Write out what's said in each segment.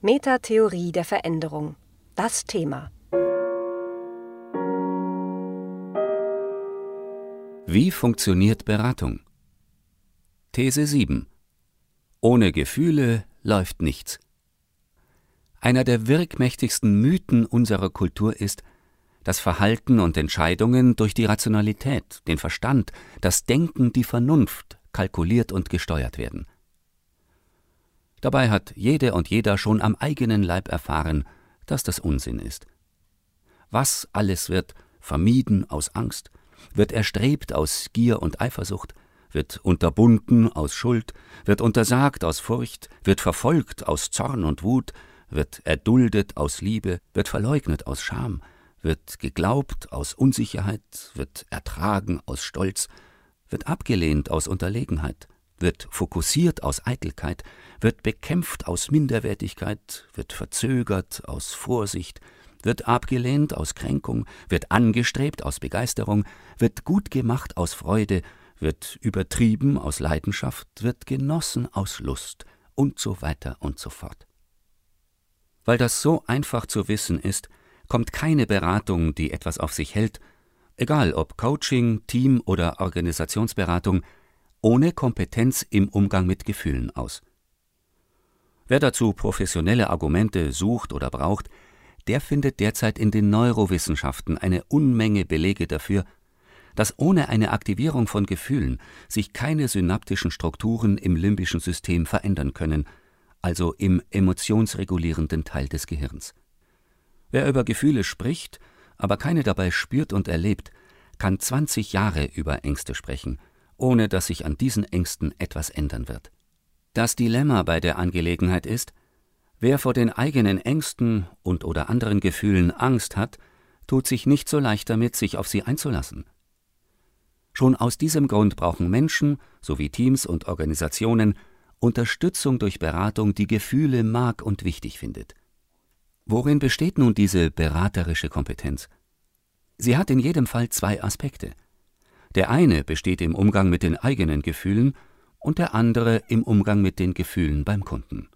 Metatheorie der Veränderung. Das Thema. Wie funktioniert Beratung? These 7. Ohne Gefühle läuft nichts. Einer der wirkmächtigsten Mythen unserer Kultur ist, dass Verhalten und Entscheidungen durch die Rationalität, den Verstand, das Denken, die Vernunft kalkuliert und gesteuert werden. Dabei hat jede und jeder schon am eigenen Leib erfahren, dass das Unsinn ist. Was alles wird vermieden aus Angst, wird erstrebt aus Gier und Eifersucht, wird unterbunden aus Schuld, wird untersagt aus Furcht, wird verfolgt aus Zorn und Wut, wird erduldet aus Liebe, wird verleugnet aus Scham, wird geglaubt aus Unsicherheit, wird ertragen aus Stolz, wird abgelehnt aus Unterlegenheit, wird fokussiert aus Eitelkeit, wird bekämpft aus Minderwertigkeit, wird verzögert aus Vorsicht, wird abgelehnt aus Kränkung, wird angestrebt aus Begeisterung, wird gut gemacht aus Freude, wird übertrieben aus Leidenschaft, wird genossen aus Lust und so weiter und so fort. Weil das so einfach zu wissen ist, kommt keine Beratung, die etwas auf sich hält, egal ob Coaching, Team oder Organisationsberatung, ohne Kompetenz im Umgang mit Gefühlen aus. Wer dazu professionelle Argumente sucht oder braucht, der findet derzeit in den Neurowissenschaften eine Unmenge Belege dafür, dass ohne eine Aktivierung von Gefühlen sich keine synaptischen Strukturen im limbischen System verändern können, also im emotionsregulierenden Teil des Gehirns. Wer über Gefühle spricht, aber keine dabei spürt und erlebt, kann 20 Jahre über Ängste sprechen, ohne dass sich an diesen Ängsten etwas ändern wird. Das Dilemma bei der Angelegenheit ist, wer vor den eigenen Ängsten und oder anderen Gefühlen Angst hat, tut sich nicht so leicht damit, sich auf sie einzulassen. Schon aus diesem Grund brauchen Menschen sowie Teams und Organisationen Unterstützung durch Beratung, die Gefühle mag und wichtig findet. Worin besteht nun diese beraterische Kompetenz? Sie hat in jedem Fall zwei Aspekte. Der eine besteht im Umgang mit den eigenen Gefühlen und der andere im Umgang mit den Gefühlen beim Kunden.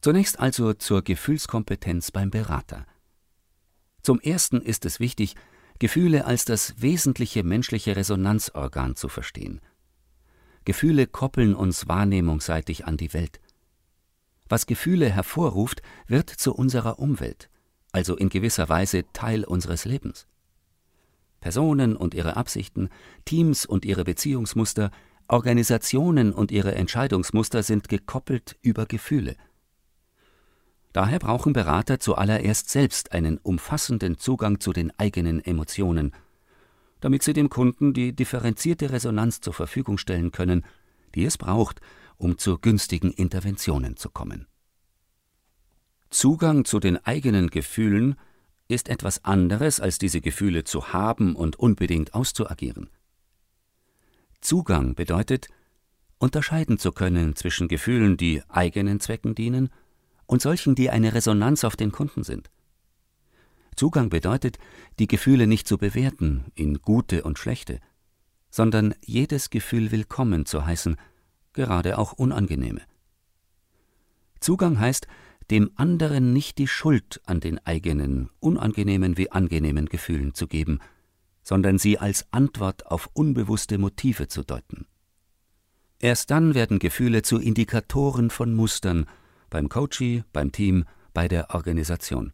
Zunächst also zur Gefühlskompetenz beim Berater. Zum Ersten ist es wichtig, Gefühle als das wesentliche menschliche Resonanzorgan zu verstehen. Gefühle koppeln uns wahrnehmungsseitig an die Welt. Was Gefühle hervorruft, wird zu unserer Umwelt, also in gewisser Weise Teil unseres Lebens. Personen und ihre Absichten, Teams und ihre Beziehungsmuster, Organisationen und ihre Entscheidungsmuster sind gekoppelt über Gefühle. Daher brauchen Berater zuallererst selbst einen umfassenden Zugang zu den eigenen Emotionen, damit sie dem Kunden die differenzierte Resonanz zur Verfügung stellen können, die es braucht, um zu günstigen Interventionen zu kommen. Zugang zu den eigenen Gefühlen ist etwas anderes, als diese Gefühle zu haben und unbedingt auszuagieren. Zugang bedeutet, unterscheiden zu können zwischen Gefühlen, die eigenen Zwecken dienen, und solchen, die eine Resonanz auf den Kunden sind. Zugang bedeutet, die Gefühle nicht zu bewerten in gute und schlechte, sondern jedes Gefühl willkommen zu heißen, gerade auch unangenehme. Zugang heißt, dem anderen nicht die Schuld an den eigenen, unangenehmen wie angenehmen Gefühlen zu geben, sondern sie als Antwort auf unbewusste Motive zu deuten. Erst dann werden Gefühle zu Indikatoren von Mustern beim Coachee, beim Team, bei der Organisation.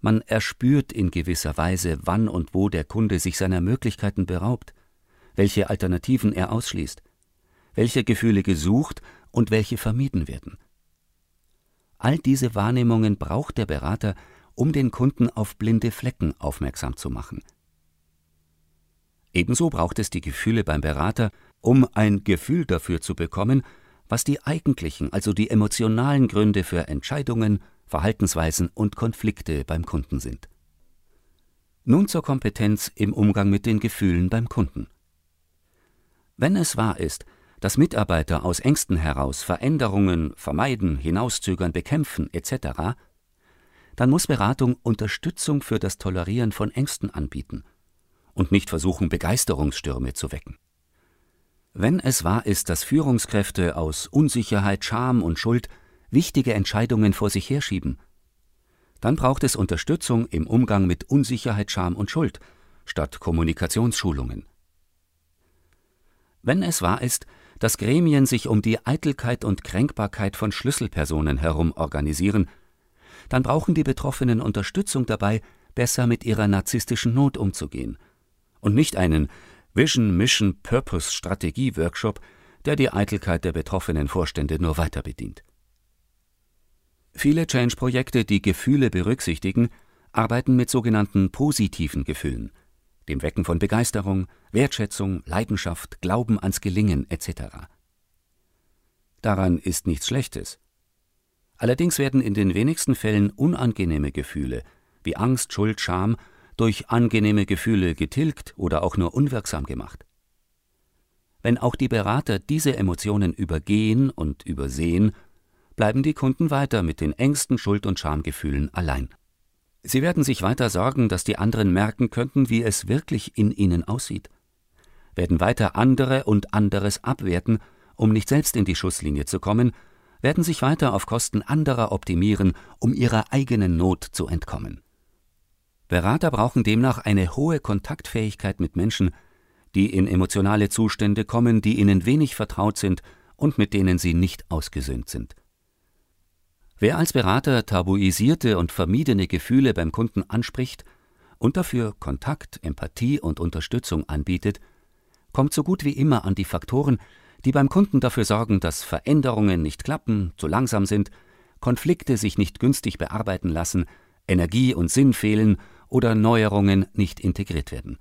Man erspürt in gewisser Weise, wann und wo der Kunde sich seiner Möglichkeiten beraubt, welche Alternativen er ausschließt, welche Gefühle gesucht und welche vermieden werden. All diese Wahrnehmungen braucht der Berater, um den Kunden auf blinde Flecken aufmerksam zu machen – Ebenso braucht es die Gefühle beim Berater, um ein Gefühl dafür zu bekommen, was die eigentlichen, also die emotionalen Gründe für Entscheidungen, Verhaltensweisen und Konflikte beim Kunden sind. Nun zur Kompetenz im Umgang mit den Gefühlen beim Kunden. Wenn es wahr ist, dass Mitarbeiter aus Ängsten heraus Veränderungen vermeiden, hinauszögern, bekämpfen etc., dann muss Beratung Unterstützung für das Tolerieren von Ängsten anbieten – und nicht versuchen, Begeisterungsstürme zu wecken. Wenn es wahr ist, dass Führungskräfte aus Unsicherheit, Scham und Schuld wichtige Entscheidungen vor sich herschieben. Dann braucht es Unterstützung im Umgang mit Unsicherheit, Scham und Schuld, statt Kommunikationsschulungen. Wenn es wahr ist, dass Gremien sich um die Eitelkeit und Kränkbarkeit von Schlüsselpersonen herum organisieren, dann brauchen die Betroffenen Unterstützung dabei, besser mit ihrer narzisstischen Not umzugehen. Und nicht einen Vision, Mission, Purpose Strategie Workshop, der die Eitelkeit der betroffenen Vorstände nur weiter bedient. Viele Change-Projekte, die Gefühle berücksichtigen, arbeiten mit sogenannten positiven Gefühlen, dem Wecken von Begeisterung, Wertschätzung, Leidenschaft, Glauben ans Gelingen etc. Daran ist nichts Schlechtes. Allerdings werden in den wenigsten Fällen unangenehme Gefühle wie Angst, Schuld, Scham durch angenehme Gefühle getilgt oder auch nur unwirksam gemacht. Wenn auch die Berater diese Emotionen übergehen und übersehen, bleiben die Kunden weiter mit den engsten Schuld- und Schamgefühlen allein. Sie werden sich weiter sorgen, dass die anderen merken könnten, wie es wirklich in ihnen aussieht, werden weiter andere und anderes abwerten, um nicht selbst in die Schusslinie zu kommen, werden sich weiter auf Kosten anderer optimieren, um ihrer eigenen Not zu entkommen. Berater brauchen demnach eine hohe Kontaktfähigkeit mit Menschen, die in emotionale Zustände kommen, die ihnen wenig vertraut sind und mit denen sie nicht ausgesöhnt sind. Wer als Berater tabuisierte und vermiedene Gefühle beim Kunden anspricht und dafür Kontakt, Empathie und Unterstützung anbietet, kommt so gut wie immer an die Faktoren, die beim Kunden dafür sorgen, dass Veränderungen nicht klappen, zu langsam sind, Konflikte sich nicht günstig bearbeiten lassen, Energie und Sinn fehlen oder Neuerungen nicht integriert werden.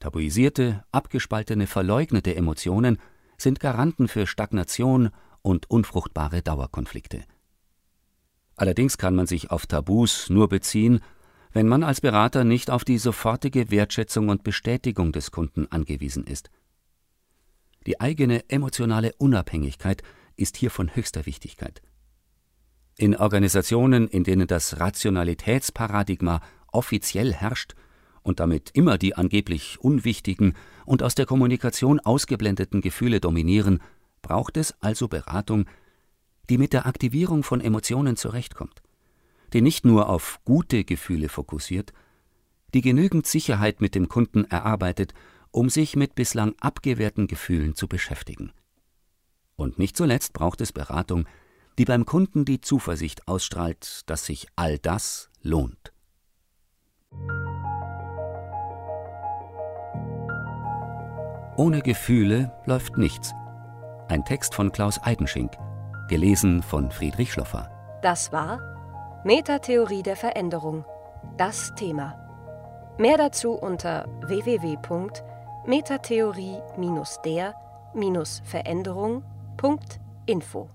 Tabuisierte, abgespaltene, verleugnete Emotionen sind Garanten für Stagnation und unfruchtbare Dauerkonflikte. Allerdings kann man sich auf Tabus nur beziehen, wenn man als Berater nicht auf die sofortige Wertschätzung und Bestätigung des Kunden angewiesen ist. Die eigene emotionale Unabhängigkeit ist hier von höchster Wichtigkeit. In Organisationen, in denen das Rationalitätsparadigma offiziell herrscht und damit immer die angeblich unwichtigen und aus der Kommunikation ausgeblendeten Gefühle dominieren, braucht es also Beratung, die mit der Aktivierung von Emotionen zurechtkommt, die nicht nur auf gute Gefühle fokussiert, die genügend Sicherheit mit dem Kunden erarbeitet, um sich mit bislang abgewehrten Gefühlen zu beschäftigen. Und nicht zuletzt braucht es Beratung, die beim Kunden die Zuversicht ausstrahlt, dass sich all das lohnt. Ohne Gefühle läuft nichts. Ein Text von Klaus Eidenschink, gelesen von Friedrich Schloffer. Das war Metatheorie der Veränderung. Das Thema. Mehr dazu unter www.metatheorie-der-veränderung.info.